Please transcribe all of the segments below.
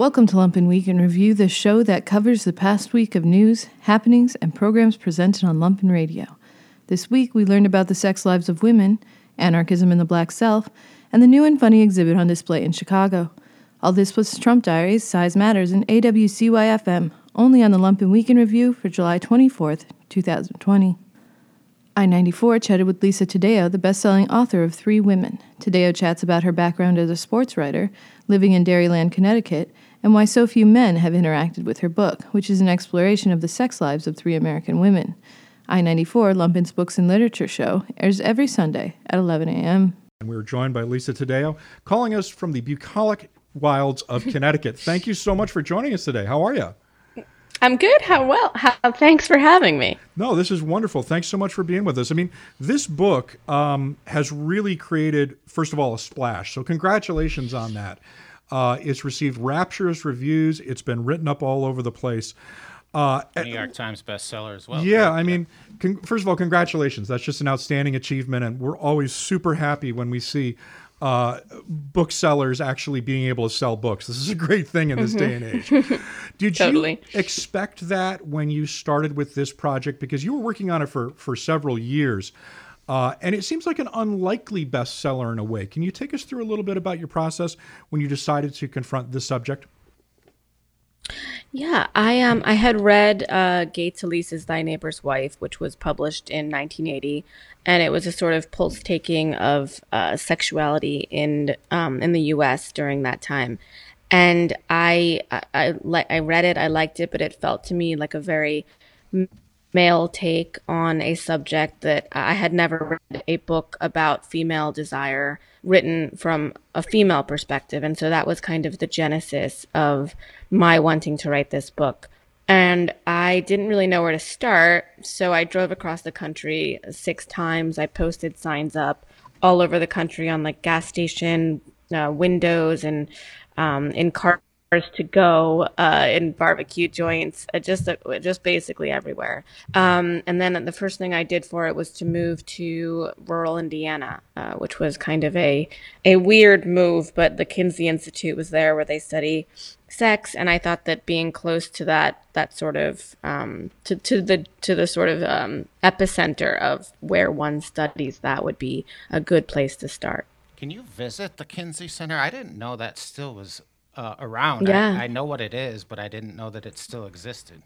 Welcome to Lumpen Week in Review, the show that covers the past week of news, happenings, and programs presented on Lumpen Radio. This week, we learned about the sex lives of women, anarchism in the Black South, and the new and funny exhibit on display in Chicago. All this was Trump Diaries, Size Matters, and AWCYFM, only on the Lumpen Week in Review for July 24th, 2020. I 94 chatted with Lisa Taddeo, the best selling author of Three Women. Taddeo chats about her background as a sports writer, living in Dairyland, Connecticut, and why so few men have interacted with her book, which is an exploration of the sex lives of three American women. I 94, Lumpen's Books and Literature Show, airs every Sunday at 11 a.m. And we are joined by Lisa Taddeo, calling us from the bucolic wilds of Connecticut. Thank you so much for joining us today. How are you? I'm good. How well? How, thanks for having me. No, this is wonderful. Thanks so much for being with us. I mean, this book um, has really created, first of all, a splash. So, congratulations on that. Uh, it's received rapturous reviews. It's been written up all over the place. Uh, New York Times bestseller as well. Yeah, I mean, con- first of all, congratulations. That's just an outstanding achievement, and we're always super happy when we see uh, booksellers actually being able to sell books. This is a great thing in this mm-hmm. day and age. Did totally. you expect that when you started with this project? Because you were working on it for, for several years. Uh, and it seems like an unlikely bestseller in a way. Can you take us through a little bit about your process when you decided to confront this subject? Yeah, I um I had read uh, Gay Talese's Thy Neighbor's Wife, which was published in 1980, and it was a sort of pulse taking of uh, sexuality in um, in the U.S. during that time. And I I I, I read it, I liked it, but it felt to me like a very male take on a subject that I had never read a book about female desire written from a female perspective. And so that was kind of the genesis of my wanting to write this book. And I didn't really know where to start. So I drove across the country six times. I posted signs up all over the country on like gas station uh, windows and um, in car to go uh, in barbecue joints, uh, just uh, just basically everywhere. Um, and then the first thing I did for it was to move to rural Indiana, uh, which was kind of a a weird move, but the Kinsey Institute was there where they study sex, and I thought that being close to that that sort of um, to to the to the sort of um, epicenter of where one studies that would be a good place to start. Can you visit the Kinsey Center? I didn't know that still was uh, around. Yeah. I, I know what it is, but I didn't know that it still existed.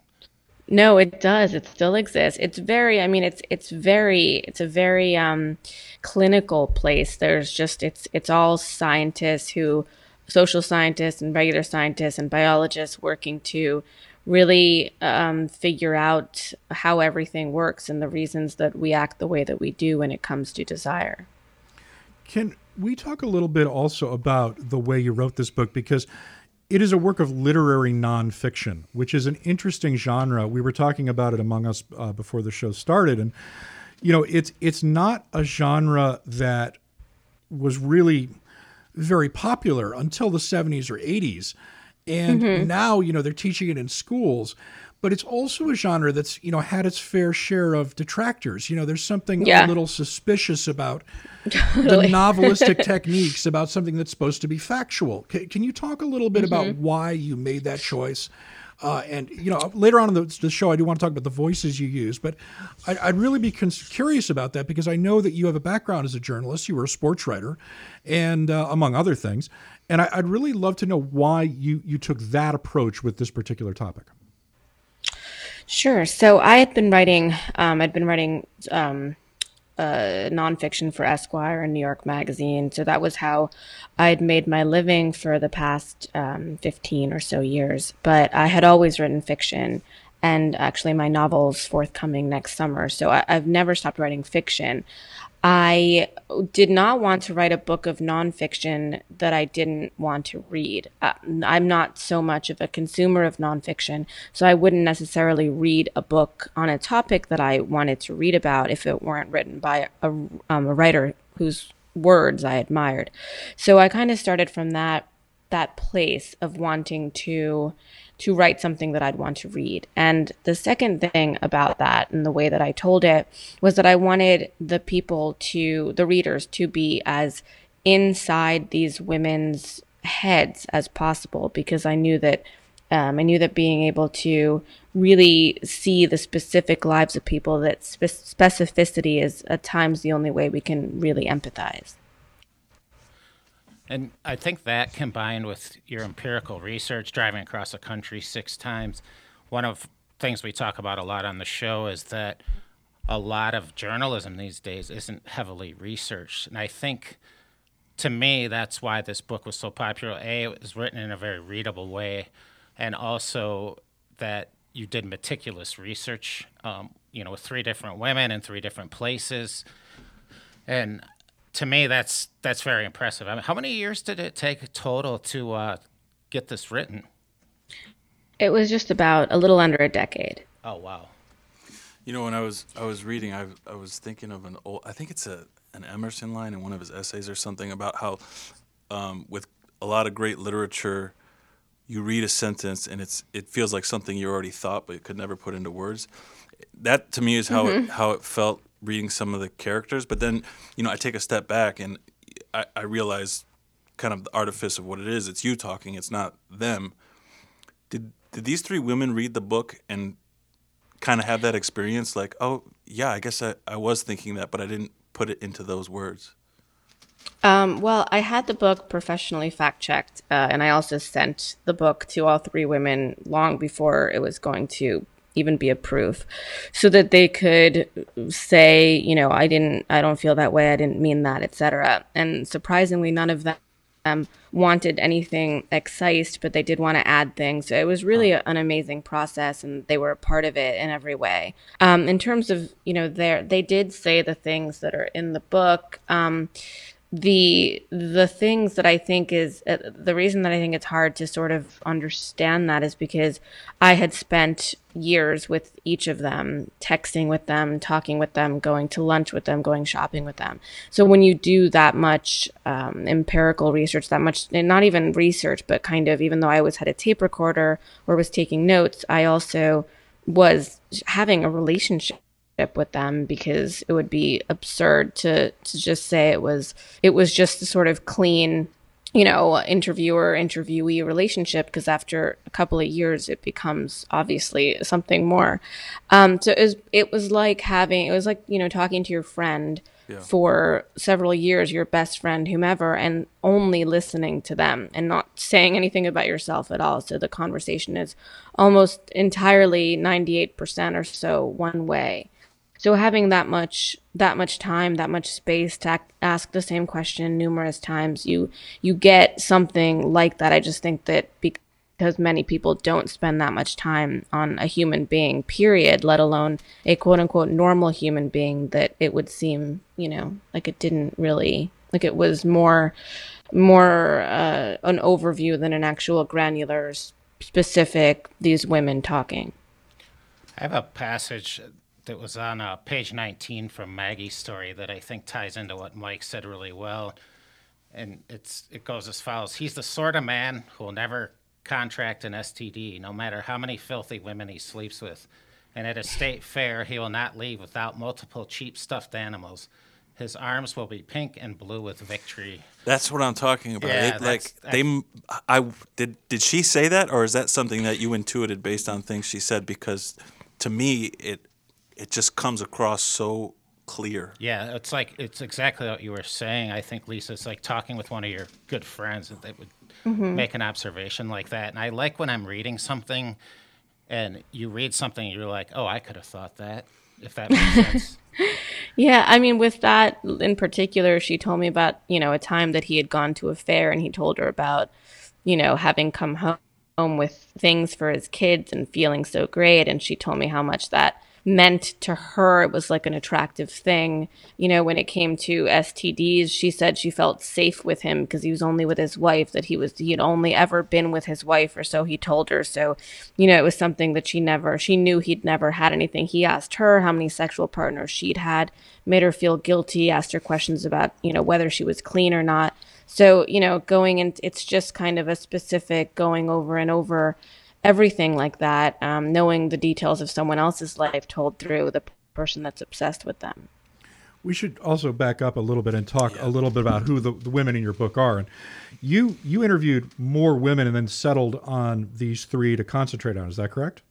No, it does. It still exists. It's very. I mean, it's it's very. It's a very um, clinical place. There's just it's it's all scientists who, social scientists and regular scientists and biologists working to really um, figure out how everything works and the reasons that we act the way that we do when it comes to desire. Can we talk a little bit also about the way you wrote this book because it is a work of literary nonfiction, which is an interesting genre. We were talking about it among us uh, before the show started, and you know, it's it's not a genre that was really very popular until the 70s or 80s. And mm-hmm. now, you know, they're teaching it in schools but it's also a genre that's you know had its fair share of detractors. You know, there's something yeah. a little suspicious about totally. the novelistic techniques about something that's supposed to be factual. C- can you talk a little bit mm-hmm. about why you made that choice? Uh, and you know, later on in the, the, show, I do want to talk about the voices you use, but I, would really be curious about that because I know that you have a background as a journalist. You were a sports writer, and uh, among other things. And I, would really love to know why you you took that approach with this particular topic. Sure. So I had been writing, um, I'd been writing um, uh, nonfiction for Esquire and New York Magazine. So that was how I'd made my living for the past um, 15 or so years. But I had always written fiction. And actually, my novel's forthcoming next summer. So I, I've never stopped writing fiction. I did not want to write a book of nonfiction that I didn't want to read. Uh, I'm not so much of a consumer of nonfiction, so I wouldn't necessarily read a book on a topic that I wanted to read about if it weren't written by a, um, a writer whose words I admired. So I kind of started from that that place of wanting to to write something that I'd want to read. And the second thing about that and the way that I told it was that I wanted the people to, the readers, to be as inside these women's heads as possible because I knew that um, I knew that being able to really see the specific lives of people, that spe- specificity is at times the only way we can really empathize. And I think that combined with your empirical research, driving across the country six times, one of things we talk about a lot on the show is that a lot of journalism these days isn't heavily researched. And I think to me, that's why this book was so popular. A, it was written in a very readable way, and also that you did meticulous research, um, you know, with three different women in three different places. And to me, that's that's very impressive. I mean, how many years did it take total to uh, get this written? It was just about a little under a decade. Oh wow! You know, when I was I was reading, I I was thinking of an old. I think it's a an Emerson line in one of his essays or something about how, um, with a lot of great literature, you read a sentence and it's it feels like something you already thought but you could never put into words. That to me is how mm-hmm. it, how it felt reading some of the characters. But then, you know, I take a step back and I, I realize kind of the artifice of what it is. It's you talking. It's not them. Did did these three women read the book and kind of have that experience? Like, oh yeah, I guess I, I was thinking that, but I didn't put it into those words. Um, well, I had the book professionally fact checked, uh, and I also sent the book to all three women long before it was going to even be a proof so that they could say you know i didn't i don't feel that way i didn't mean that etc and surprisingly none of them wanted anything excised but they did want to add things. So it was really an amazing process and they were a part of it in every way. Um, in terms of you know their they did say the things that are in the book. Um, the the things that I think is uh, the reason that I think it's hard to sort of understand that is because I had spent years with each of them, texting with them, talking with them, going to lunch with them, going shopping with them. So when you do that much um, empirical research, that much not even research, but kind of even though I always had a tape recorder or was taking notes, I also was having a relationship with them because it would be absurd to to just say it was it was just a sort of clean you know interviewer interviewee relationship because after a couple of years it becomes obviously something more. Um so it was it was like having it was like you know talking to your friend yeah. for several years your best friend whomever and only listening to them and not saying anything about yourself at all. So the conversation is almost entirely 98% or so one way so having that much that much time, that much space to ask the same question numerous times, you you get something like that. I just think that because many people don't spend that much time on a human being, period, let alone a quote unquote normal human being, that it would seem, you know, like it didn't really like it was more more uh, an overview than an actual granular specific these women talking. I have a passage that was on uh, page 19 from Maggie's story that I think ties into what Mike said really well. And it's it goes as follows: He's the sort of man who will never contract an STD, no matter how many filthy women he sleeps with. And at a state fair, he will not leave without multiple cheap stuffed animals. His arms will be pink and blue with victory. That's what I'm talking about. Yeah, it, like they, I did. Did she say that, or is that something that you intuited based on things she said? Because to me, it it just comes across so clear. Yeah, it's like it's exactly what you were saying. I think Lisa, it's like talking with one of your good friends that they would mm-hmm. make an observation like that. And I like when I'm reading something and you read something, you're like, oh, I could have thought that, if that makes sense. yeah, I mean, with that in particular, she told me about you know a time that he had gone to a fair and he told her about you know having come home home with things for his kids and feeling so great, and she told me how much that meant to her it was like an attractive thing. You know, when it came to STDs, she said she felt safe with him because he was only with his wife, that he was, he had only ever been with his wife, or so he told her. So, you know, it was something that she never, she knew he'd never had anything. He asked her how many sexual partners she'd had, made her feel guilty, asked her questions about, you know, whether she was clean or not. So, you know, going and it's just kind of a specific going over and over everything like that, um, knowing the details of someone else's life told through the person that's obsessed with them. we should also back up a little bit and talk a little bit about who the, the women in your book are. And you you interviewed more women and then settled on these three to concentrate on. Is that correct?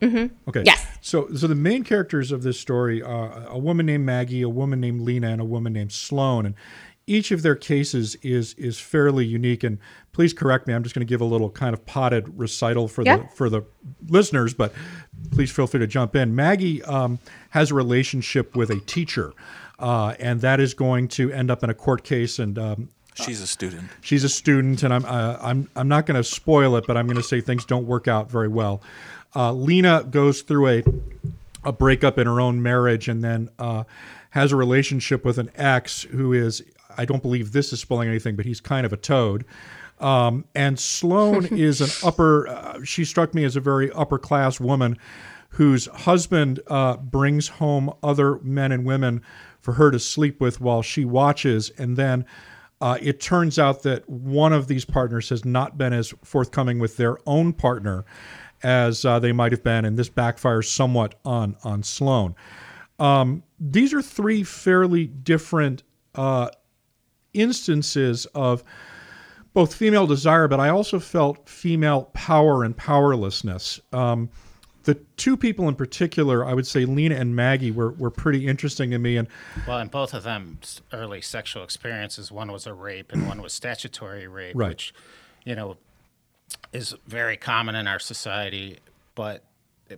Mm-hmm. Okay. Yes. So, so the main characters of this story are a woman named Maggie, a woman named Lena, and a woman named Sloan. And each of their cases is is fairly unique. And please correct me. I'm just going to give a little kind of potted recital for Yeah. the for the listeners, but please feel free to jump in. Maggie um, has a relationship with a teacher, uh, and that is going to end up in a court case. And um, She's a student. she's a student, and I'm uh, I'm I'm not going to spoil it, but I'm going to say things don't work out very well. Uh, Lena goes through a a breakup in her own marriage, and then uh, has a relationship with an ex who is I don't believe this is spoiling anything, but he's kind of a toad. Um, and Sloan is an upper. Uh, she struck me as a very upper class woman whose husband uh, brings home other men and women for her to sleep with while she watches, and then uh, it turns out that one of these partners has not been as forthcoming with their own partner as uh, they might have been, and this backfires somewhat on on Sloan. Um, these are three fairly different uh, instances of both female desire, but I also felt female power and powerlessness. Um, the two people in particular, I would say Lena and Maggie, were, were pretty interesting to me. And Well, in both of them early sexual experiences, one was a rape and one was statutory rape, Right. which, you know, is very common in our society. But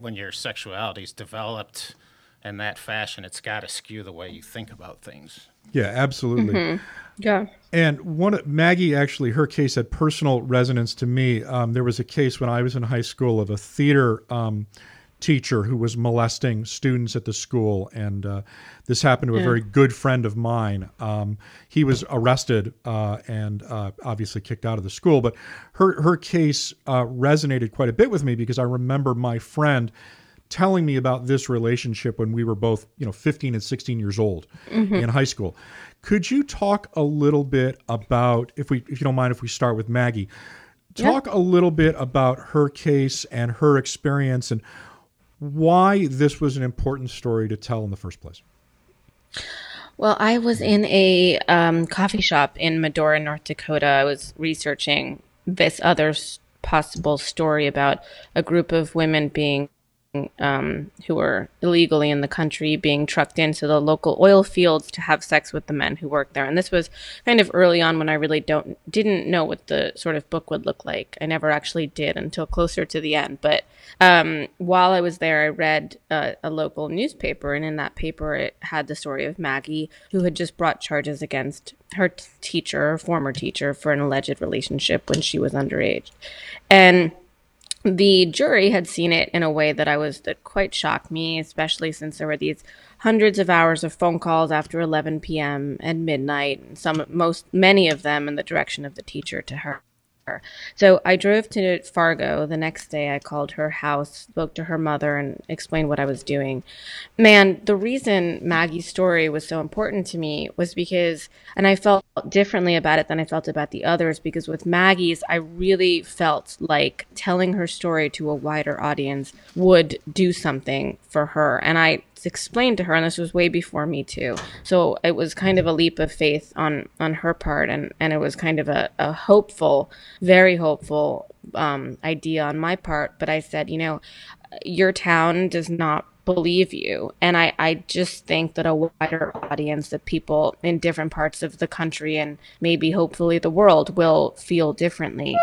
when your sexuality is developed in that fashion, it's got to skew the way you think about things. yeah, absolutely. Yeah. And one Maggie actually, her case had personal resonance to me. Um, there was a case when I was in high school of a theater um, teacher who was molesting students at the school, and uh, this happened to a very good friend of mine. Um, he was arrested uh, and uh, obviously kicked out of the school, but her her case uh, resonated quite a bit with me because I remember my friend telling me about this relationship when we were both, you know, 15 and 16 years old in high school. Could you talk a little bit about if we if you don't mind if we start with Maggie, talk a little bit about her case and her experience and why this was an important story to tell in the first place. Well, I was in a um, coffee shop in Medora, North Dakota. I was researching this other possible story about a group of women being um, who were illegally in the country being trucked into the local oil fields to have sex with the men who worked there. And this was kind of early on when I really don't didn't know what the sort of book would look like. I never actually did until closer to the end. But um, while I was there, I read uh, a local newspaper, and in that paper, it had the story of Maggie, who had just brought charges against her t- teacher, her former teacher, for an alleged relationship when she was underage, and the jury had seen it in a way that I was that quite shocked me, especially since there were these hundreds of hours of phone calls after 11 p.m. and midnight, and some most many of them in the direction of the teacher to her. So I drove to Fargo the next day. I called her house, spoke to her mother, and explained what I was doing. Man, the reason Maggie's story was so important to me was because, and I felt differently about it than I felt about the others, because with Maggie's, I really felt like telling her story to a wider audience would do something for her. And I explained to her and this was way before me too. So it was kind of a leap of faith on on her part and and it was kind of a, a hopeful very hopeful um, idea on my part. But i said you know your town does not believe you. And i i just think that a wider audience of people in different parts of the country and maybe hopefully the world will feel differently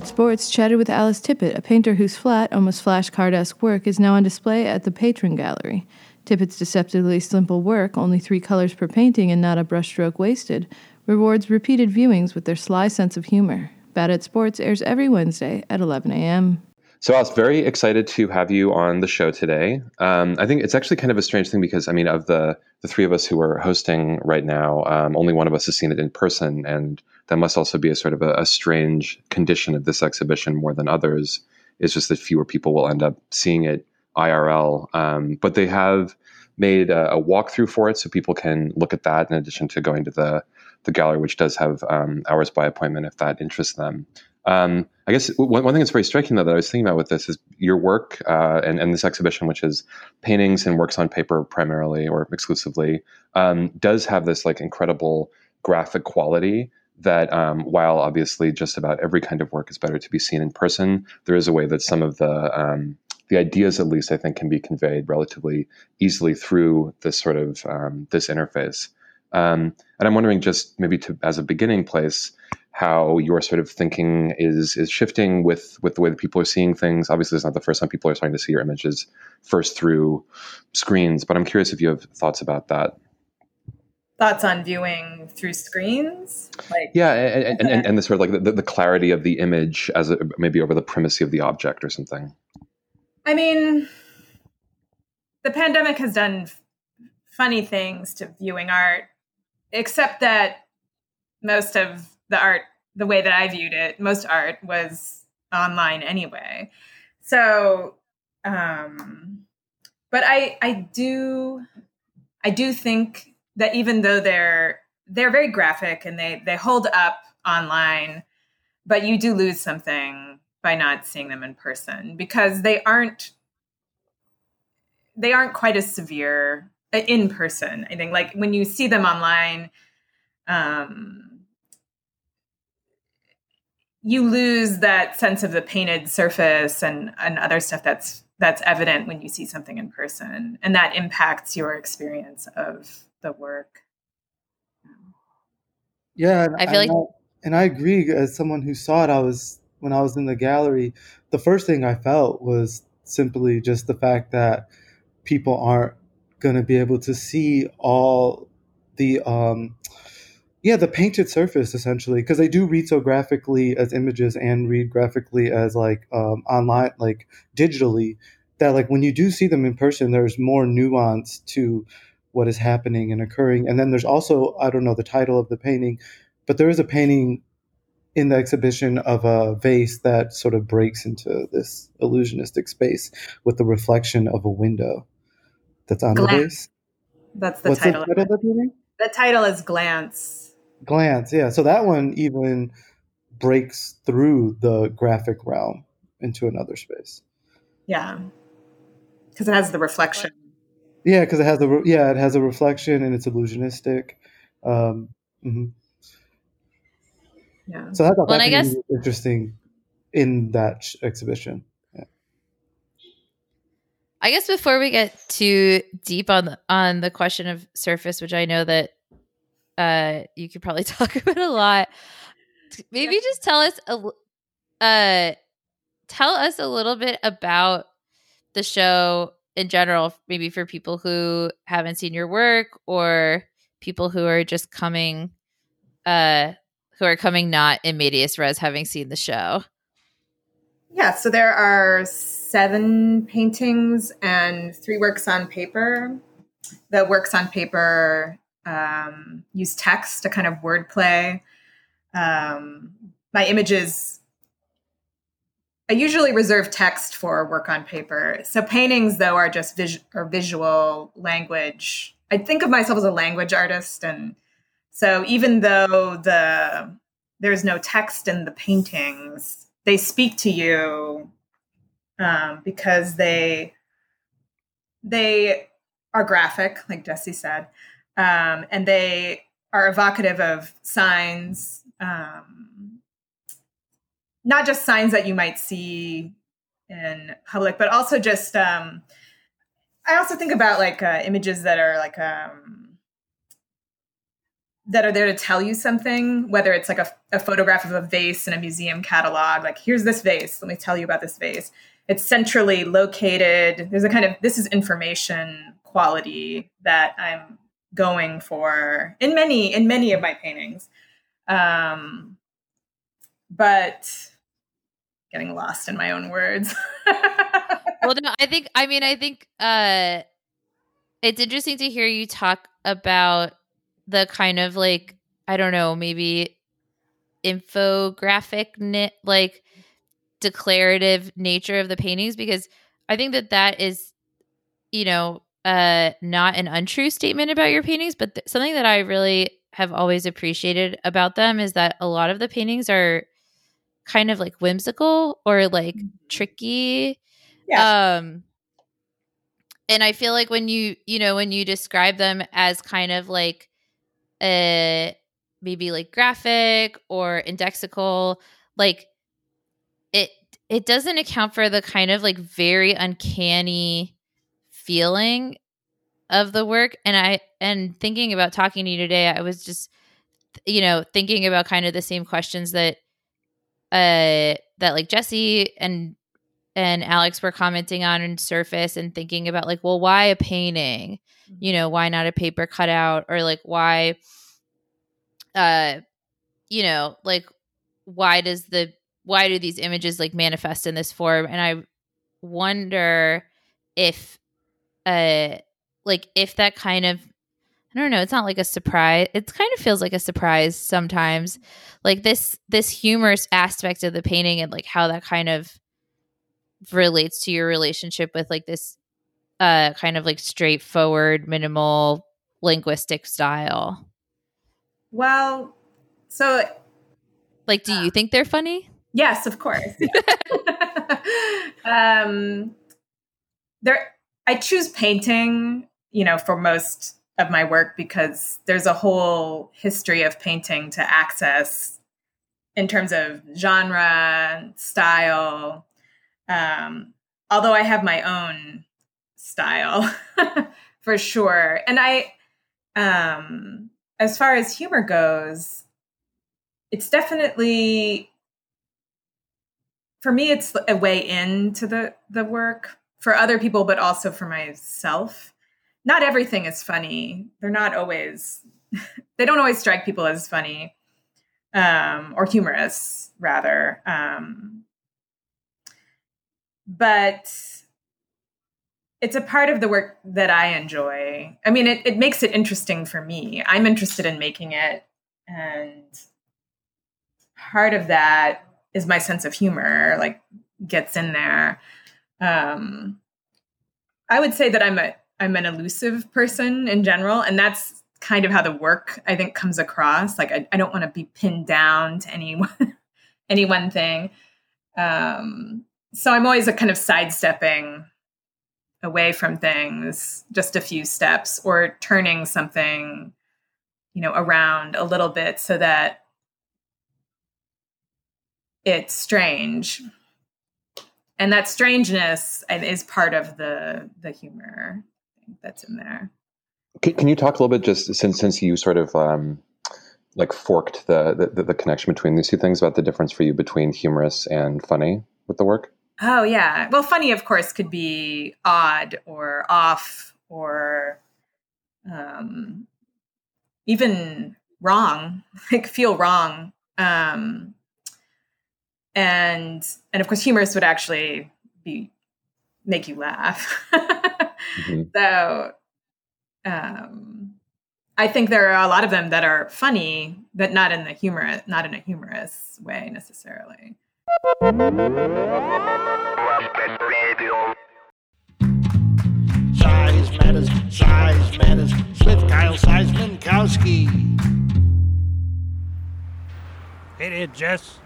At Sports chatted with Alice Tippit, a painter whose flat, almost flashcard esque work is now on display at the Patron Gallery. Tippit's deceptively simple work, only three colors per painting and not a brushstroke wasted, rewards repeated viewings with their sly sense of humor. Bad at Sports airs every Wednesday at 11 a.m. So I was very excited to have you on the show today. Um, I think it's actually kind of a strange thing because I mean, of the the three of us who are hosting right now, um, only one of us has seen it in person, and that must also be a sort of a, a, strange condition of this exhibition more than others. Is just that fewer people will end up seeing it IRL, um, but they have made a, a, walkthrough for it, so people can look at that in addition to going to the the gallery, which does have um, hours by appointment if that interests them. Um, I guess one, one, thing that's very striking though that I was thinking about with this is your work uh, and, and, this exhibition, which is paintings and works on paper primarily or exclusively, um, does have this like incredible graphic quality that um, while obviously just about every kind of work is better to be seen in person, there is a way that some of the um, the ideas, at least, I think, can be conveyed relatively easily through this sort of um, this interface. Um, and I'm wondering, just maybe to as a beginning place, how your sort of thinking is is shifting with with the way that people are seeing things. Obviously, it's not the first time people are starting to see your images first through screens, but I'm curious if you have thoughts about that. Thoughts on viewing through screens, like yeah, and, and, and, the sort of like the, the clarity of the image as a, maybe over the primacy of the object or something. I mean, the pandemic has done funny things to viewing art, except that most of the art, the way that I viewed it, most art was online anyway. So, um, but I, I do, I do think that even though they're they're very graphic and they they hold up online, but you do lose something by not seeing them in person because they aren't they aren't quite as severe uh, in person. I think like when you see them online, um, you lose that sense of the painted surface and and other stuff that's that's evident when you see something in person and that impacts your experience of the work yeah i feel like I, and i agree as someone who saw it i was when i was in the gallery the first thing i felt was simply just the fact that people aren't going to be able to see all the um yeah, the painted surface essentially, because they do read so graphically as images and read graphically as like um, online, like digitally. That like when you do see them in person, there's more nuance to what is happening and occurring. And then there's also I don't know the title of the painting, but there is a painting in the exhibition of a vase that sort of breaks into this illusionistic space with the reflection of a window that's on Glance. the vase. That's the What's title. The title of the painting? The title is Glance glance yeah so that one even breaks through the graphic realm into another space yeah because it has the reflection yeah because it has the yeah it has a reflection and it's illusionistic um, mm-hmm. yeah so i thought well, that I guess... interesting in that exhibition yeah. I guess before we get too deep on the, on the question of surface, which I know that uh you could probably talk about a lot maybe yeah. just tell us a uh tell us a little bit about the show in general maybe for people who haven't seen your work or people who are just coming uh who are coming not in medias res having seen the show yeah so there are seven paintings and three works on paper the works on paper um, use text, a kind of wordplay. Um, my images, I usually reserve text for work on paper. So paintings, though, are just vis- or visual language. I think of myself as a language artist, and so even though the there's no text in the paintings, they speak to you um, because they they are graphic, like Jesse said um, and they are evocative of signs, um, not just signs that you might see in public, but also just. Um, I also think about like uh, images that are like um, that are there to tell you something, whether it's like a, a photograph of a vase in a museum catalog, like here's this vase, let me tell you about this vase. It's centrally located. There's a kind of this is information quality that I'm going for in many in many of my paintings. Um, but getting lost in my own words. well, no, I think I mean I think uh it's interesting to hear you talk about the kind of like I don't know, maybe infographic like declarative nature of the paintings because I think that that is you know uh not an untrue statement about your paintings but th- something that I really have always appreciated about them is that a lot of the paintings are kind of like whimsical or like mm-hmm. tricky yeah. um and I feel like when you you know when you describe them as kind of like uh maybe like graphic or indexical like it it doesn't account for the kind of like very uncanny feeling of the work and i and thinking about talking to you today i was just you know thinking about kind of the same questions that uh that like jesse and and alex were commenting on in surface and thinking about like well why a painting? You know why not a paper cutout? Or like why uh you know like why does the why do these images like manifest in this form? And i wonder if uh like if that kind of I don't know, it's not like a surprise. It kind of feels like a surprise sometimes. Like this this humorous aspect of the painting and like how that kind of relates to your relationship with like this uh kind of like straightforward minimal linguistic style. Well, so like do uh, you think they're funny? Yes, of course. um there I choose painting, you know, for most of my work because there's a whole history of painting to access in terms of genre, style. Um, although I have my own style for sure. And I, um, as far as humor goes, it's definitely for me it's a way into the the work for other people, but also for myself. Not everything is funny. They're not always, they don't always strike people as funny um, or humorous, rather. Um, but it's a part of the work that I enjoy. I mean, it, it makes it interesting for me. I'm interested in making it. And part of that is my sense of humor, like, gets in there. Um, I would say that I'm a I'm an elusive person in general, and that's kind of how the work I think comes across. Like I, I don't want to be pinned down to any one, any one thing. Um, so I'm always a kind of sidestepping away from things just a few steps or turning something you know around a little bit so that it's strange and that strangeness is part of the the humor that's in there. Can, can you talk a little bit just since since you sort of um, like forked the, the the connection between these two things about the difference for you between humorous and funny with the work? Oh yeah, well, funny of course could be odd or off or um, even wrong, like feel wrong. Um, and and of course humorous would actually be make you laugh. Mm-hmm. so um i think there are a lot of them that are funny but not in the humor not in a humorous way necessarily. Size matters size matters. With kyle seismankowski hey there jess.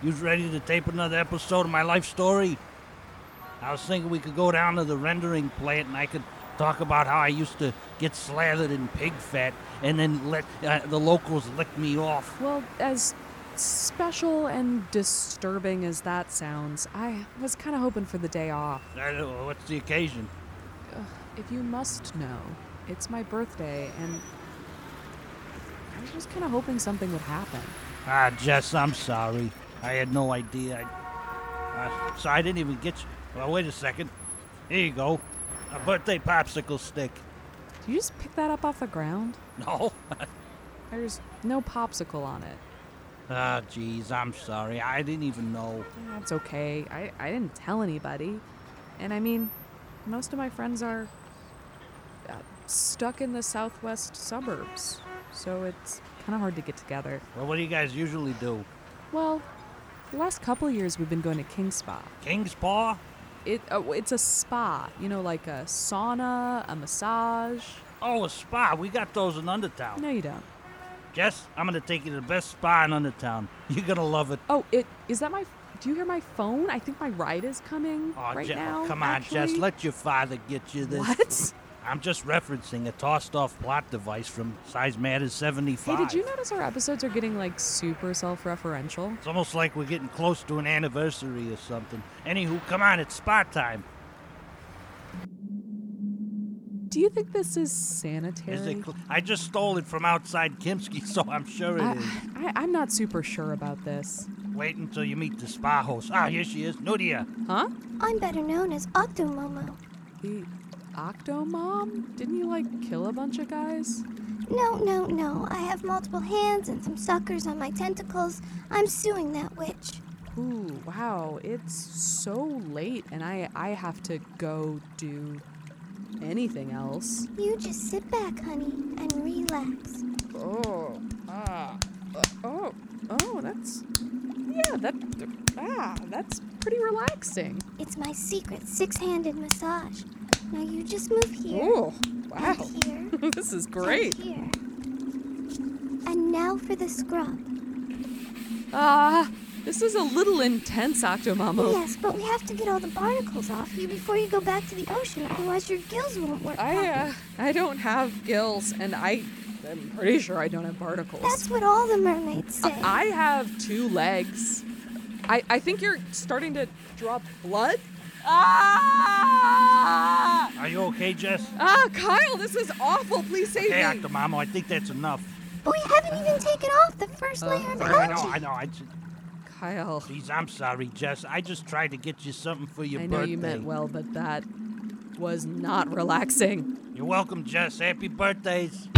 You ready to tape another episode of my life story? I was thinking we could go down to the rendering plant and I could talk about how I used to get slathered in pig fat and then let uh, the locals lick me off. Well, as special and disturbing as that sounds, I was kind of hoping for the day off. Uh, what's the occasion? Uh, if you must know, it's my birthday and I was just kind of hoping something would happen. Ah, Jess, I'm sorry. I had no idea. I, uh, so I didn't even get you. Well, wait a second. Here you go. A birthday popsicle stick. Did you just pick that up off the ground? No. There's no popsicle on it. Ah, jeez, I'm sorry. I didn't even know. That's okay. I, I didn't tell anybody. And I mean, most of my friends are uh, stuck in the southwest suburbs, so it's kind of hard to get together. Well, what do you guys usually do? Well, the last couple years we've been going to King Spa. King's Paw? It uh, it's a spa, you know, like a sauna, a massage. Oh, a spa. We got those in Undertown. No, you don't. Jess, I'm gonna take you to the best spa in Undertown. You're gonna love it. Oh, it is that my? Do you hear my phone? I think my ride is coming Oh, right Je- now. come on, Jess. Let your father get you this. What? I'm just referencing a tossed-off plot device from Size Matters 75. Hey, did you notice our episodes are getting like super self-referential? It's almost like we're getting close to an anniversary or something. Anywho, come on, it's spa time. Do you think this is sanitary? Is it cl- I just stole it from outside Kimsky, so I'm sure it is. I, I, I'm not super sure about this. Wait until you meet the spa host. Ah, here she is, Nudia. Huh? I'm better known as Octomomo. The Octomom? Didn't you like kill a bunch of guys? No, no, no. I have multiple hands and some suckers on my tentacles. I'm suing that witch. Ooh, wow. It's so late and I I have to go do anything else. You just sit back, honey, and relax. Oh. Ah. uh, oh. Oh, that's Yeah, that ah, that's pretty relaxing. It's my secret six-handed massage. Now you just move here. Oh, wow. Here. this is great. And here. And now for the scrub. Ah, this is a little intense, Octomamo. Yes, but we have to get all the barnacles off you before you go back to the ocean, otherwise your gills won't work. I uh, I don't have gills, and I am pretty sure I don't have barnacles. That's what all the mermaids say. I have two legs. I I think you're starting to drop blood. Ah! Are you okay, Jess? Ah, Kyle, this is awful. Please save Hey, me. mama. I think that's enough. But we haven't even taken off the first layer of I know, algae. I know. I just, Kyle, Please, I'm sorry, Jess. I just tried to get you something for your birthday. I know birthday. you meant well, but that was not relaxing. You're welcome, Jess. Happy birthdays.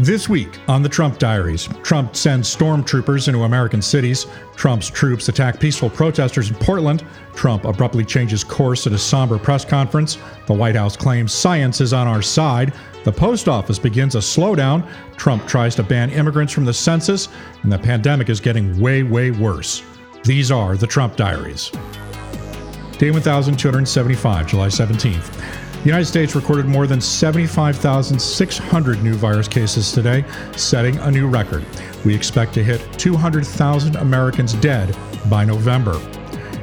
This week on the Trump Diaries, Trump sends stormtroopers into American cities. Trump's troops attack peaceful protesters in Portland. Trump abruptly changes course at a somber press conference. The White House claims science is on our side. The post office begins a slowdown. Trump tries to ban immigrants from the census. And the pandemic is getting way, way worse. These are the Trump Diaries. Day 1275, July 17th. The United States recorded more than 75,600 new virus cases today, setting a new record. We expect to hit 200,000 Americans dead by November.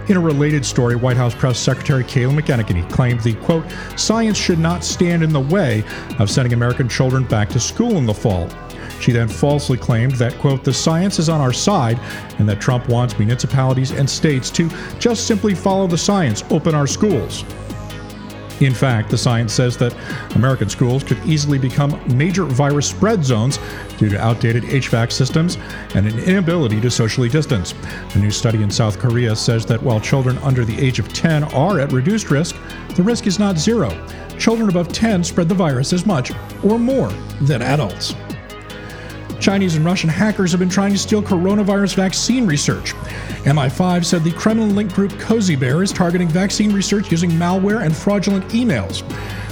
In a related story, White House Press Secretary Kayleigh McEnany claimed the quote, science should not stand in the way of sending American children back to school in the fall. She then falsely claimed that, quote, the science is on our side and that Trump wants municipalities and states to just simply follow the science, open our schools. In fact, the science says that American schools could easily become major virus spread zones due to outdated HVAC systems and an inability to socially distance. A new study in South Korea says that while children under the age of 10 are at reduced risk, the risk is not zero. Children above 10 spread the virus as much or more than adults. Chinese and Russian hackers have been trying to steal coronavirus vaccine research. MI5 said the Kremlin linked group Cozy Bear is targeting vaccine research using malware and fraudulent emails.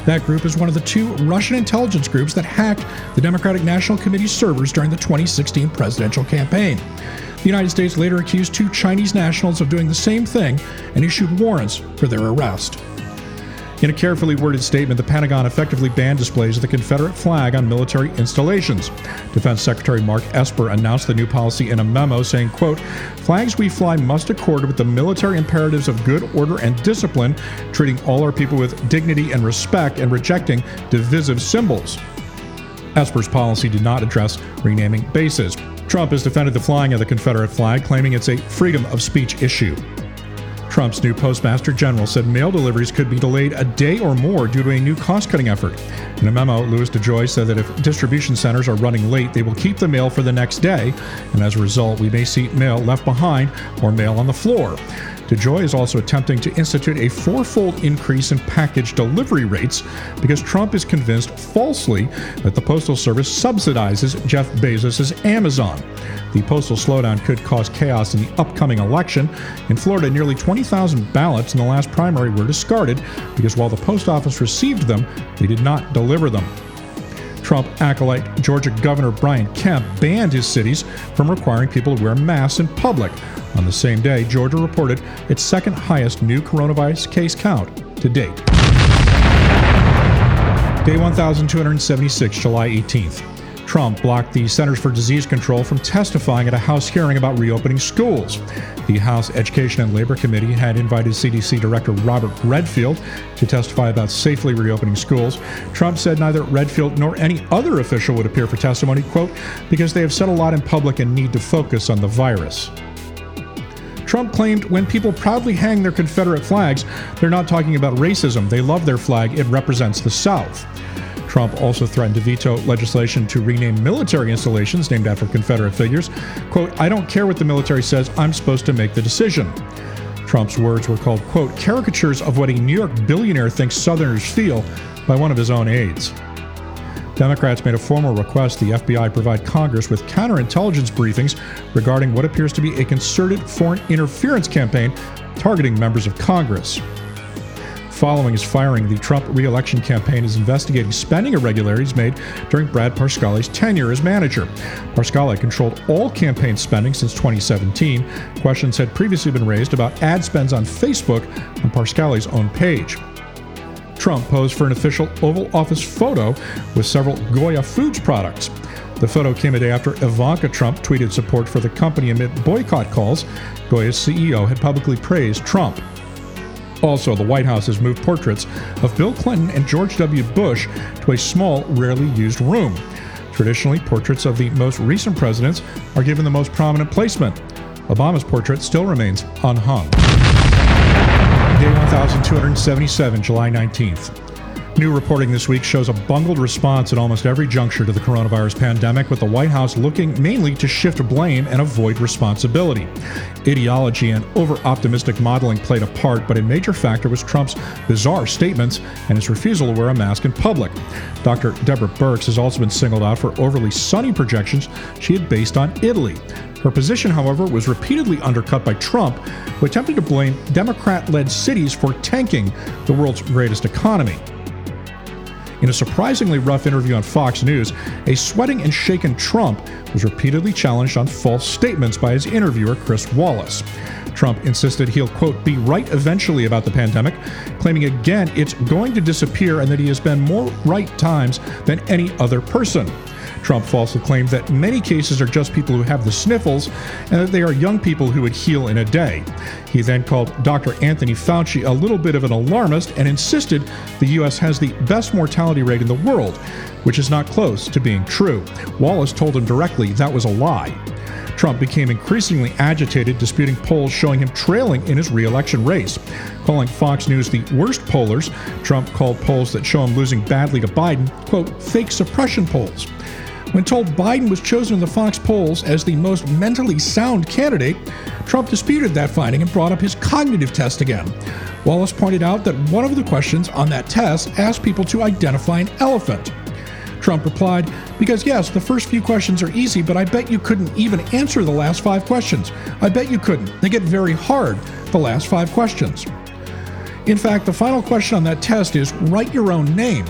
That group is one of the two Russian intelligence groups that hacked the Democratic National Committee servers during the 2016 presidential campaign. The United States later accused two Chinese nationals of doing the same thing and issued warrants for their arrest. In a carefully worded statement, the Pentagon effectively banned displays of the Confederate flag on military installations. Defense Secretary Mark Esper announced the new policy in a memo saying, quote, Flags we fly must accord with the military imperatives of good order and discipline, treating all our people with dignity and respect and rejecting divisive symbols. Esper's policy did not address renaming bases. Trump has defended the flying of the Confederate flag, claiming it's a freedom of speech issue. Trump's new postmaster general said mail deliveries could be delayed a day or more due to a new cost cutting effort. In a memo, Louis DeJoy said that if distribution centers are running late, they will keep the mail for the next day, and as a result, we may see mail left behind or mail on the floor. DeJoy is also attempting to institute a fourfold increase in package delivery rates because Trump is convinced falsely that the Postal Service subsidizes Jeff Bezos' Amazon. The postal slowdown could cause chaos in the upcoming election. In Florida, nearly 20,000 ballots in the last primary were discarded because while the post office received them, they did not deliver them. Trump acolyte Georgia Governor Brian Kemp banned his cities from requiring people to wear masks in public. On the same day, Georgia reported its second highest new coronavirus case count to date. Day 1276, July 18th. Trump blocked the Centers for Disease Control from testifying at a House hearing about reopening schools. The House Education and Labor Committee had invited CDC Director Robert Redfield to testify about safely reopening schools. Trump said neither Redfield nor any other official would appear for testimony, quote, because they have said a lot in public and need to focus on the virus. Trump claimed when people proudly hang their Confederate flags, they're not talking about racism. They love their flag, it represents the South. Trump also threatened to veto legislation to rename military installations named after Confederate figures. Quote, I don't care what the military says, I'm supposed to make the decision. Trump's words were called, quote, caricatures of what a New York billionaire thinks Southerners feel by one of his own aides. Democrats made a formal request the FBI provide Congress with counterintelligence briefings regarding what appears to be a concerted foreign interference campaign targeting members of Congress. Following his firing, the Trump reelection campaign is investigating spending irregularities made during Brad Parscale's tenure as manager. Parscale controlled all campaign spending since 2017. Questions had previously been raised about ad spends on Facebook on Parscale's own page. Trump posed for an official Oval Office photo with several Goya Foods products. The photo came a day after Ivanka Trump tweeted support for the company amid boycott calls. Goya's CEO had publicly praised Trump. Also, the White House has moved portraits of Bill Clinton and George W. Bush to a small, rarely used room. Traditionally, portraits of the most recent presidents are given the most prominent placement. Obama's portrait still remains unhung. Day 1277, July 19th. New reporting this week shows a bungled response at almost every juncture to the coronavirus pandemic, with the White House looking mainly to shift blame and avoid responsibility. Ideology and over optimistic modeling played a part, but a major factor was Trump's bizarre statements and his refusal to wear a mask in public. Dr. Deborah Birx has also been singled out for overly sunny projections she had based on Italy. Her position, however, was repeatedly undercut by Trump, who attempted to blame Democrat led cities for tanking the world's greatest economy. In a surprisingly rough interview on Fox News, a sweating and shaken Trump was repeatedly challenged on false statements by his interviewer, Chris Wallace. Trump insisted he'll, quote, be right eventually about the pandemic, claiming again it's going to disappear and that he has been more right times than any other person. Trump falsely claimed that many cases are just people who have the sniffles and that they are young people who would heal in a day. He then called Dr. Anthony Fauci a little bit of an alarmist and insisted the U.S. has the best mortality rate in the world, which is not close to being true. Wallace told him directly that was a lie. Trump became increasingly agitated, disputing polls showing him trailing in his reelection race. Calling Fox News the worst pollers, Trump called polls that show him losing badly to Biden, quote, fake suppression polls. When told Biden was chosen in the Fox polls as the most mentally sound candidate, Trump disputed that finding and brought up his cognitive test again. Wallace pointed out that one of the questions on that test asked people to identify an elephant. Trump replied, Because yes, the first few questions are easy, but I bet you couldn't even answer the last five questions. I bet you couldn't. They get very hard, the last five questions. In fact, the final question on that test is write your own name.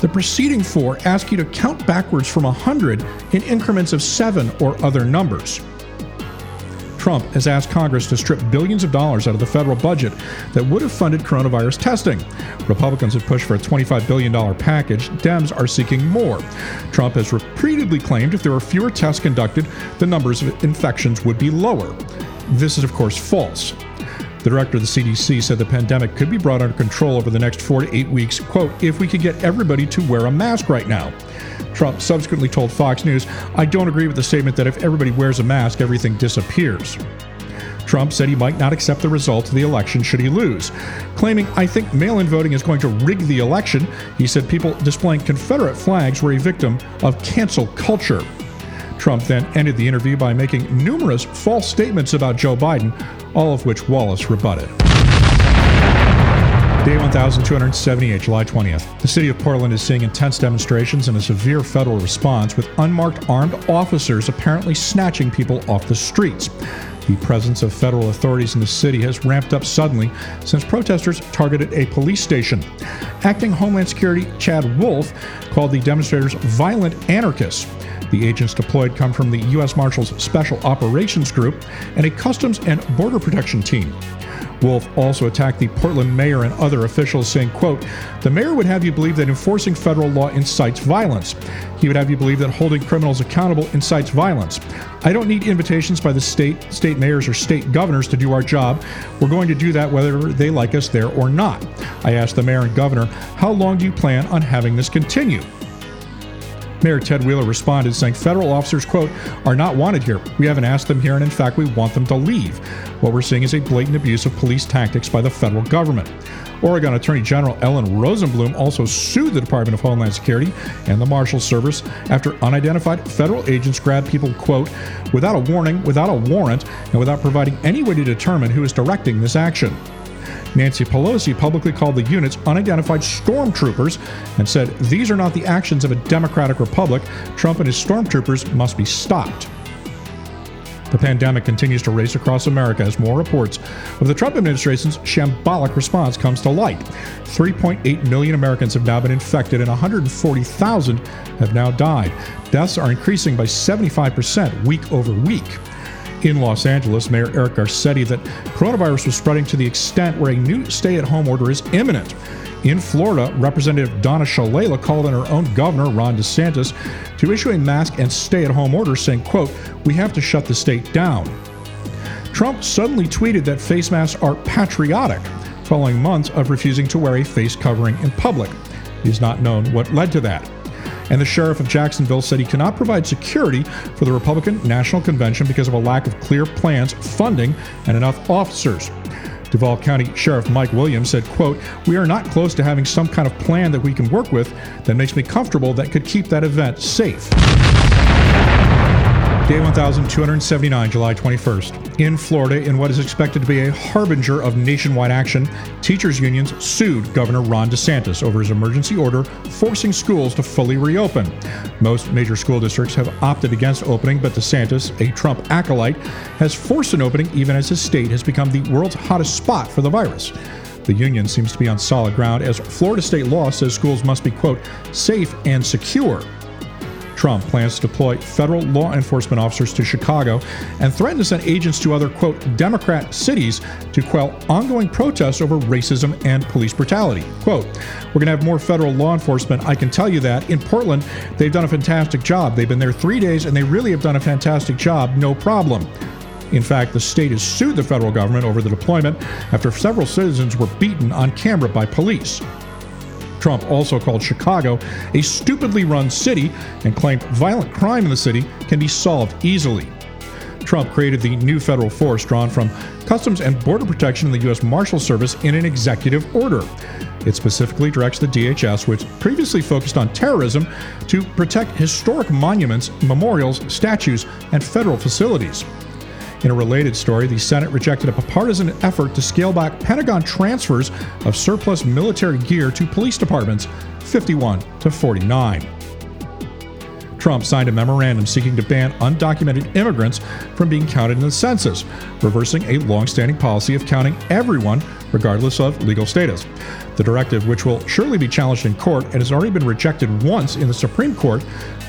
The preceding four ask you to count backwards from 100 in increments of seven or other numbers. Trump has asked Congress to strip billions of dollars out of the federal budget that would have funded coronavirus testing. Republicans have pushed for a $25 billion package. Dems are seeking more. Trump has repeatedly claimed if there were fewer tests conducted, the numbers of infections would be lower. This is, of course, false. The director of the CDC said the pandemic could be brought under control over the next four to eight weeks, quote, if we could get everybody to wear a mask right now. Trump subsequently told Fox News, I don't agree with the statement that if everybody wears a mask, everything disappears. Trump said he might not accept the results of the election should he lose. Claiming, I think mail in voting is going to rig the election, he said people displaying Confederate flags were a victim of cancel culture. Trump then ended the interview by making numerous false statements about Joe Biden, all of which Wallace rebutted. Day 1278, July 20th. The city of Portland is seeing intense demonstrations and a severe federal response with unmarked armed officers apparently snatching people off the streets. The presence of federal authorities in the city has ramped up suddenly since protesters targeted a police station. Acting Homeland Security Chad Wolf called the demonstrators violent anarchists. The agents deployed come from the U.S. Marshals Special Operations Group and a Customs and Border Protection team. Wolf also attacked the Portland mayor and other officials, saying, quote, The mayor would have you believe that enforcing federal law incites violence. He would have you believe that holding criminals accountable incites violence. I don't need invitations by the state, state mayors, or state governors to do our job. We're going to do that whether they like us there or not. I asked the mayor and governor, How long do you plan on having this continue? Mayor Ted Wheeler responded, saying federal officers, quote, are not wanted here. We haven't asked them here, and in fact, we want them to leave. What we're seeing is a blatant abuse of police tactics by the federal government. Oregon Attorney General Ellen Rosenblum also sued the Department of Homeland Security and the Marshal Service after unidentified federal agents grabbed people, quote, without a warning, without a warrant, and without providing any way to determine who is directing this action. Nancy Pelosi publicly called the units unidentified stormtroopers and said these are not the actions of a democratic republic. Trump and his stormtroopers must be stopped. The pandemic continues to race across America as more reports of the Trump administration's shambolic response comes to light. 3.8 million Americans have now been infected and 140,000 have now died. Deaths are increasing by 75% week over week in Los Angeles, Mayor Eric Garcetti, that coronavirus was spreading to the extent where a new stay at home order is imminent. In Florida, Representative Donna Shalala called on her own governor, Ron DeSantis, to issue a mask and stay at home order, saying, quote, We have to shut the state down. Trump suddenly tweeted that face masks are patriotic, following months of refusing to wear a face covering in public. It is not known what led to that and the sheriff of Jacksonville said he cannot provide security for the Republican National Convention because of a lack of clear plans, funding, and enough officers. Duval County Sheriff Mike Williams said, quote, We are not close to having some kind of plan that we can work with that makes me comfortable that could keep that event safe. Day 1279, July 21st. In Florida, in what is expected to be a harbinger of nationwide action, teachers' unions sued Governor Ron DeSantis over his emergency order forcing schools to fully reopen. Most major school districts have opted against opening, but DeSantis, a Trump acolyte, has forced an opening even as his state has become the world's hottest spot for the virus. The union seems to be on solid ground as Florida state law says schools must be, quote, safe and secure. Trump plans to deploy federal law enforcement officers to Chicago and threaten to send agents to other, quote, Democrat cities to quell ongoing protests over racism and police brutality. Quote, We're going to have more federal law enforcement. I can tell you that. In Portland, they've done a fantastic job. They've been there three days and they really have done a fantastic job. No problem. In fact, the state has sued the federal government over the deployment after several citizens were beaten on camera by police. Trump also called Chicago a stupidly run city and claimed violent crime in the city can be solved easily. Trump created the new federal force drawn from Customs and Border Protection and the U.S. Marshal Service in an executive order. It specifically directs the DHS, which previously focused on terrorism, to protect historic monuments, memorials, statues, and federal facilities. In a related story, the Senate rejected a partisan effort to scale back Pentagon transfers of surplus military gear to police departments 51 to 49. Trump signed a memorandum seeking to ban undocumented immigrants from being counted in the census, reversing a long-standing policy of counting everyone regardless of legal status. The directive, which will surely be challenged in court and has already been rejected once in the Supreme Court,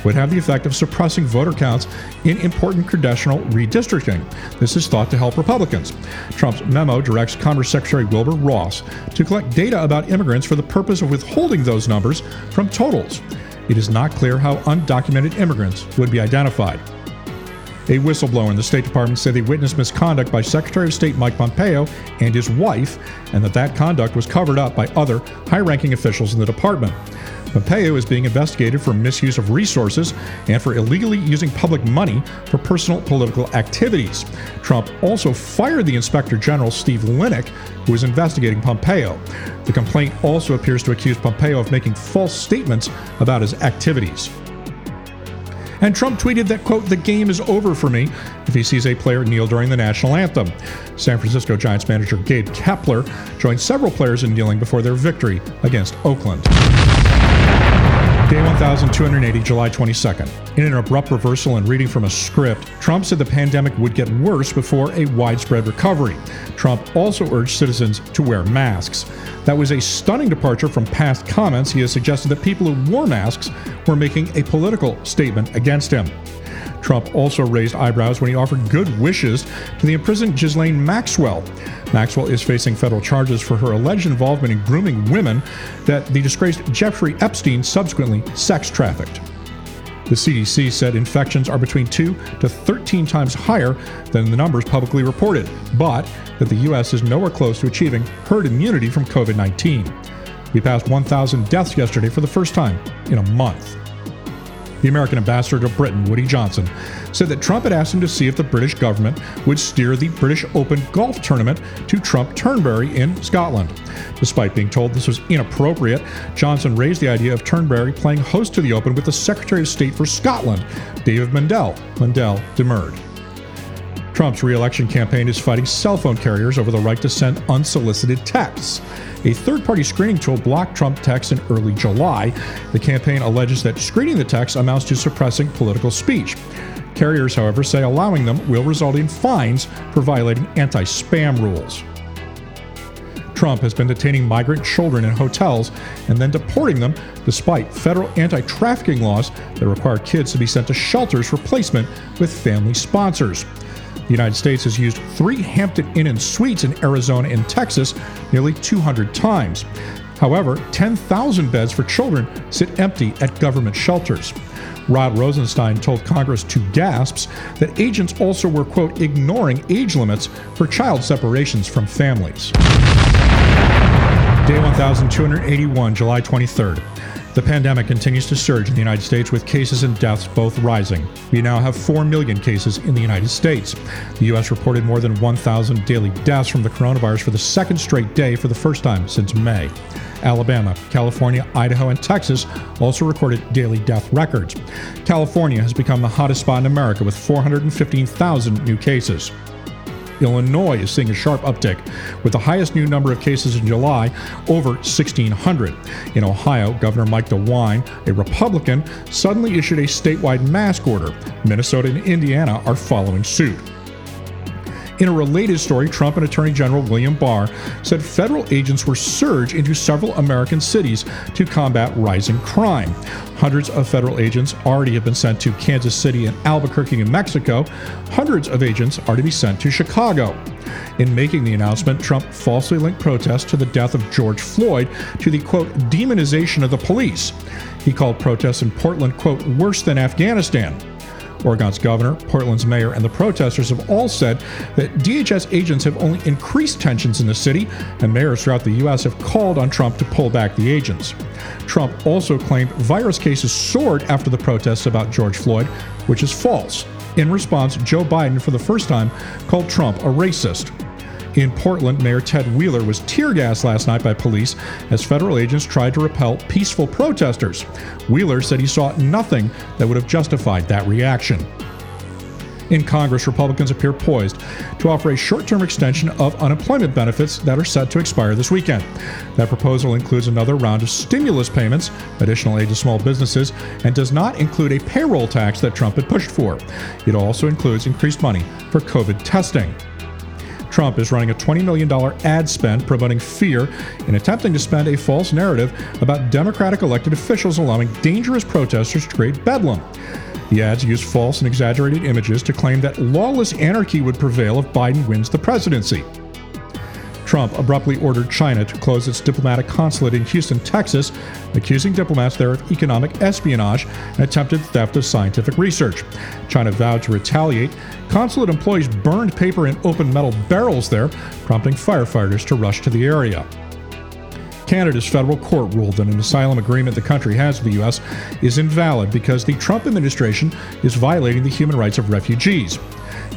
would have the effect of suppressing voter counts in important congressional redistricting. This is thought to help Republicans. Trump's memo directs Commerce Secretary Wilbur Ross to collect data about immigrants for the purpose of withholding those numbers from totals. It is not clear how undocumented immigrants would be identified. A whistleblower in the State Department said they witnessed misconduct by Secretary of State Mike Pompeo and his wife, and that that conduct was covered up by other high ranking officials in the department. Pompeo is being investigated for misuse of resources and for illegally using public money for personal political activities. Trump also fired the Inspector General Steve Linick, who is investigating Pompeo. The complaint also appears to accuse Pompeo of making false statements about his activities. And Trump tweeted that, quote, the game is over for me if he sees a player kneel during the national anthem. San Francisco Giants manager Gabe Kapler joined several players in kneeling before their victory against Oakland. Day 1280, July 22nd. In an abrupt reversal and reading from a script, Trump said the pandemic would get worse before a widespread recovery. Trump also urged citizens to wear masks. That was a stunning departure from past comments. He has suggested that people who wore masks were making a political statement against him. Trump also raised eyebrows when he offered good wishes to the imprisoned Ghislaine Maxwell. Maxwell is facing federal charges for her alleged involvement in grooming women that the disgraced Jeffrey Epstein subsequently sex trafficked. The CDC said infections are between 2 to 13 times higher than the numbers publicly reported, but that the U.S. is nowhere close to achieving herd immunity from COVID 19. We passed 1,000 deaths yesterday for the first time in a month. The American ambassador to Britain, Woody Johnson, said that Trump had asked him to see if the British government would steer the British Open golf tournament to Trump Turnberry in Scotland. Despite being told this was inappropriate, Johnson raised the idea of Turnberry playing host to the Open with the Secretary of State for Scotland, David Mundell. Mundell demurred. Trump's reelection campaign is fighting cell phone carriers over the right to send unsolicited texts. A third party screening tool blocked Trump texts in early July. The campaign alleges that screening the texts amounts to suppressing political speech. Carriers, however, say allowing them will result in fines for violating anti spam rules. Trump has been detaining migrant children in hotels and then deporting them despite federal anti trafficking laws that require kids to be sent to shelters for placement with family sponsors. The United States has used three Hampton Inn and Suites in Arizona and Texas nearly 200 times. However, 10,000 beds for children sit empty at government shelters. Rod Rosenstein told Congress to gasps that agents also were, quote, ignoring age limits for child separations from families. Day 1281, July 23rd. The pandemic continues to surge in the United States with cases and deaths both rising. We now have 4 million cases in the United States. The U.S. reported more than 1,000 daily deaths from the coronavirus for the second straight day for the first time since May. Alabama, California, Idaho, and Texas also recorded daily death records. California has become the hottest spot in America with 415,000 new cases. Illinois is seeing a sharp uptick, with the highest new number of cases in July, over 1,600. In Ohio, Governor Mike DeWine, a Republican, suddenly issued a statewide mask order. Minnesota and Indiana are following suit. In a related story, Trump and Attorney General William Barr said federal agents were surged into several American cities to combat rising crime. Hundreds of federal agents already have been sent to Kansas City and Albuquerque, New Mexico. Hundreds of agents are to be sent to Chicago. In making the announcement, Trump falsely linked protests to the death of George Floyd to the quote demonization of the police. He called protests in Portland quote worse than Afghanistan. Oregon's governor, Portland's mayor, and the protesters have all said that DHS agents have only increased tensions in the city, and mayors throughout the U.S. have called on Trump to pull back the agents. Trump also claimed virus cases soared after the protests about George Floyd, which is false. In response, Joe Biden, for the first time, called Trump a racist. In Portland, Mayor Ted Wheeler was tear gassed last night by police as federal agents tried to repel peaceful protesters. Wheeler said he saw nothing that would have justified that reaction. In Congress, Republicans appear poised to offer a short term extension of unemployment benefits that are set to expire this weekend. That proposal includes another round of stimulus payments, additional aid to small businesses, and does not include a payroll tax that Trump had pushed for. It also includes increased money for COVID testing. Trump is running a $20 million ad spend promoting fear and attempting to spend a false narrative about Democratic elected officials allowing dangerous protesters to create bedlam. The ads use false and exaggerated images to claim that lawless anarchy would prevail if Biden wins the presidency. Trump abruptly ordered China to close its diplomatic consulate in Houston, Texas, accusing diplomats there of economic espionage and attempted theft of scientific research. China vowed to retaliate. Consulate employees burned paper in open metal barrels there, prompting firefighters to rush to the area. Canada's federal court ruled that an asylum agreement the country has with the U.S. is invalid because the Trump administration is violating the human rights of refugees.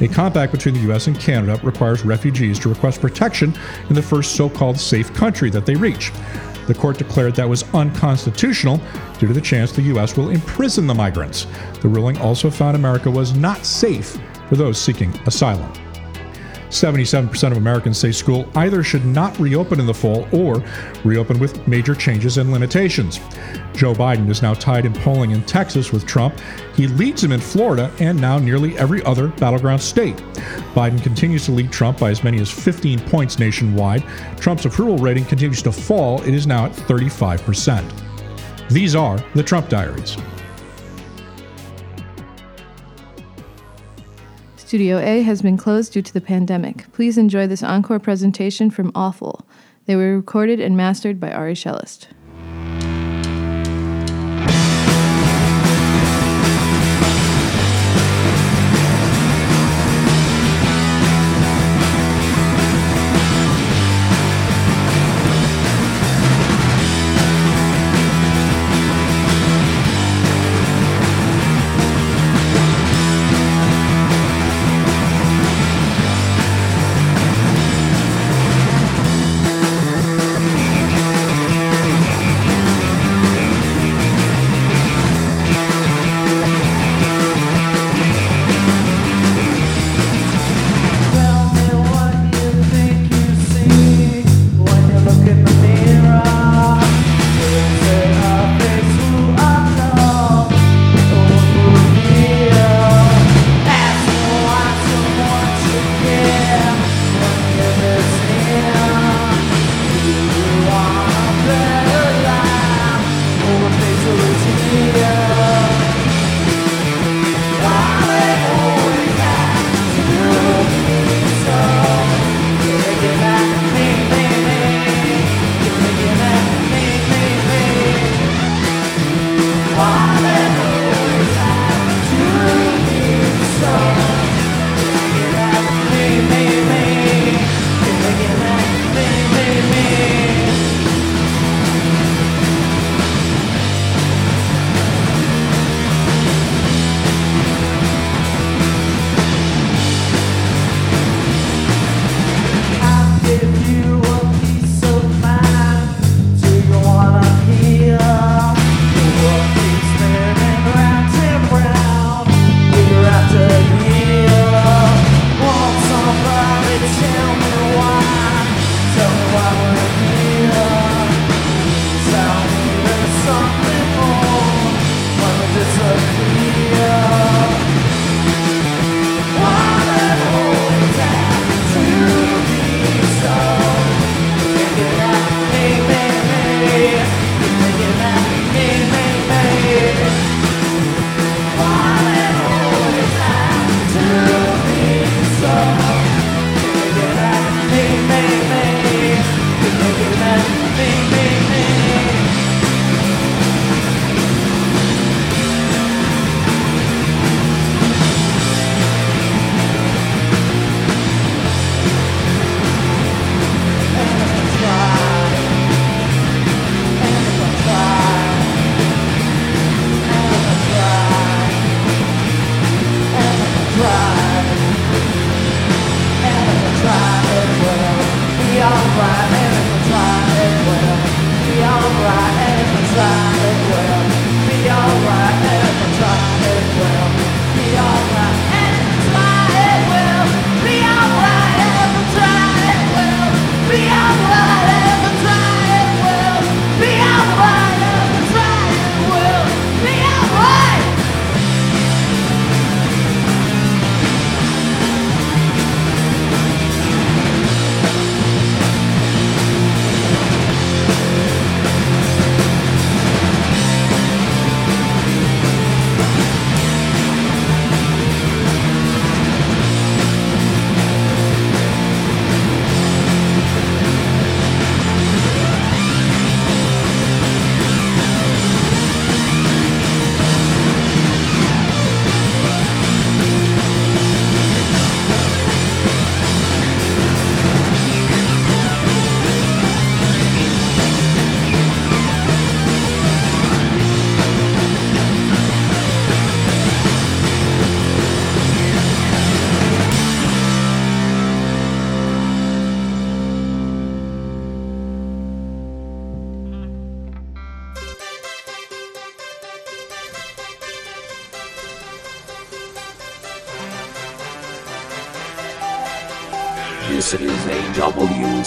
A compact between the U.S. and Canada requires refugees to request protection in the first so called safe country that they reach. The court declared that was unconstitutional due to the chance the U.S. will imprison the migrants. The ruling also found America was not safe for those seeking asylum. 77% of Americans say school either should not reopen in the fall or reopen with major changes and limitations. Joe Biden is now tied in polling in Texas with Trump. He leads him in Florida and now nearly every other battleground state. Biden continues to lead Trump by as many as 15 points nationwide. Trump's approval rating continues to fall. It is now at 35%. These are the Trump Diaries. Studio A has been closed due to the pandemic. Please enjoy this encore presentation from Awful. They were recorded and mastered by Ari Shellist.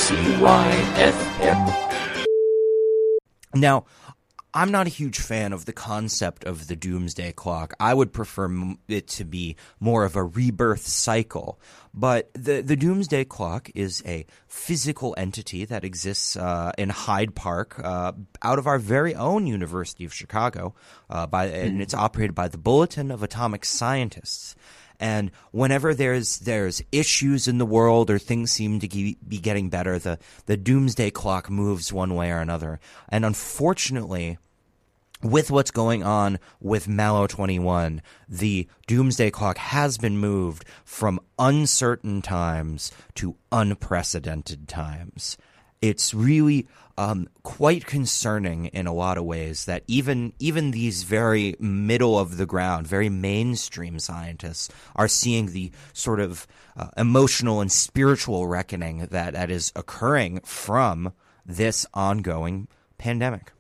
WCY FM. Now, I'm not a huge fan of the concept of the doomsday clock. I would prefer it to be more of a rebirth cycle. But the, the doomsday clock is a physical entity that exists uh, in Hyde Park uh, out of our very own University of Chicago, uh, by, and it's operated by the Bulletin of Atomic Scientists. And whenever there's there's issues in the world or things seem to be getting better, the the doomsday clock moves one way or another. And unfortunately, with what's going on with Mallow 21, the doomsday clock has been moved from uncertain times to unprecedented times. It's really um, quite concerning in a lot of ways that even even these very middle of the ground, very mainstream scientists are seeing the sort of uh, emotional and spiritual reckoning that that is occurring from this ongoing pandemic.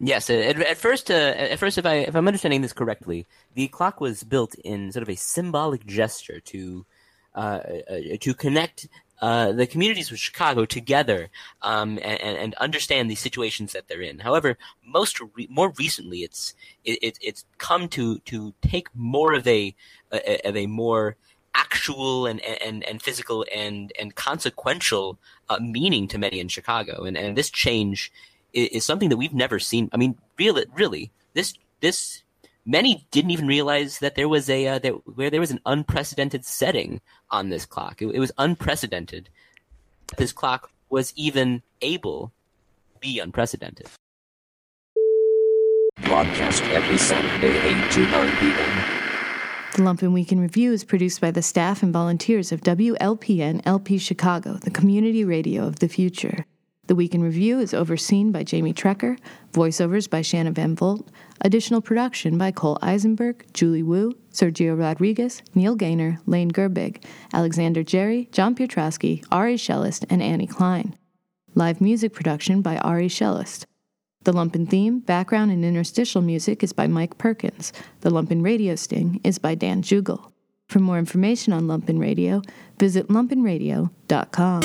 Yes, at, at first, uh, at first, if I if I'm understanding this correctly, the clock was built in sort of a symbolic gesture to uh, uh, to connect uh, the communities of Chicago together um, and, and, understand the situations that they're in. However, most re- more recently, it's it, it, it's come to to take more of a, a of a more actual and, and, and physical and and consequential uh, meaning to many in Chicago, and and this change is, is something that we've never seen. I mean, really, really, this this many didn't even realize that there was a uh, there, where there was an unprecedented setting on this clock. It, it was unprecedented. This clock was even able to be unprecedented. Broadcast every Saturday, 8 to 9 p.m. The Lumpen Week in Review is produced by the staff and volunteers of WLPN LP Chicago, the community radio of the future. The Week in Review is overseen by Jamie Trecker, voiceovers by Shanna Van Volt, additional production by Cole Eisenberg, Julie Wu, Sergio Rodriguez, Neil Gaynor, Lane Gerbig, Alexander Jerry, John Piotrowski, Ari Shellist, and Annie Klein. Live music production by Ari Shellist. The Lumpen theme, background, and interstitial music is by Mike Perkins. The Lumpen radio sting is by Dan Jugel. For more information on Lumpen Radio, visit lumpenradio.com.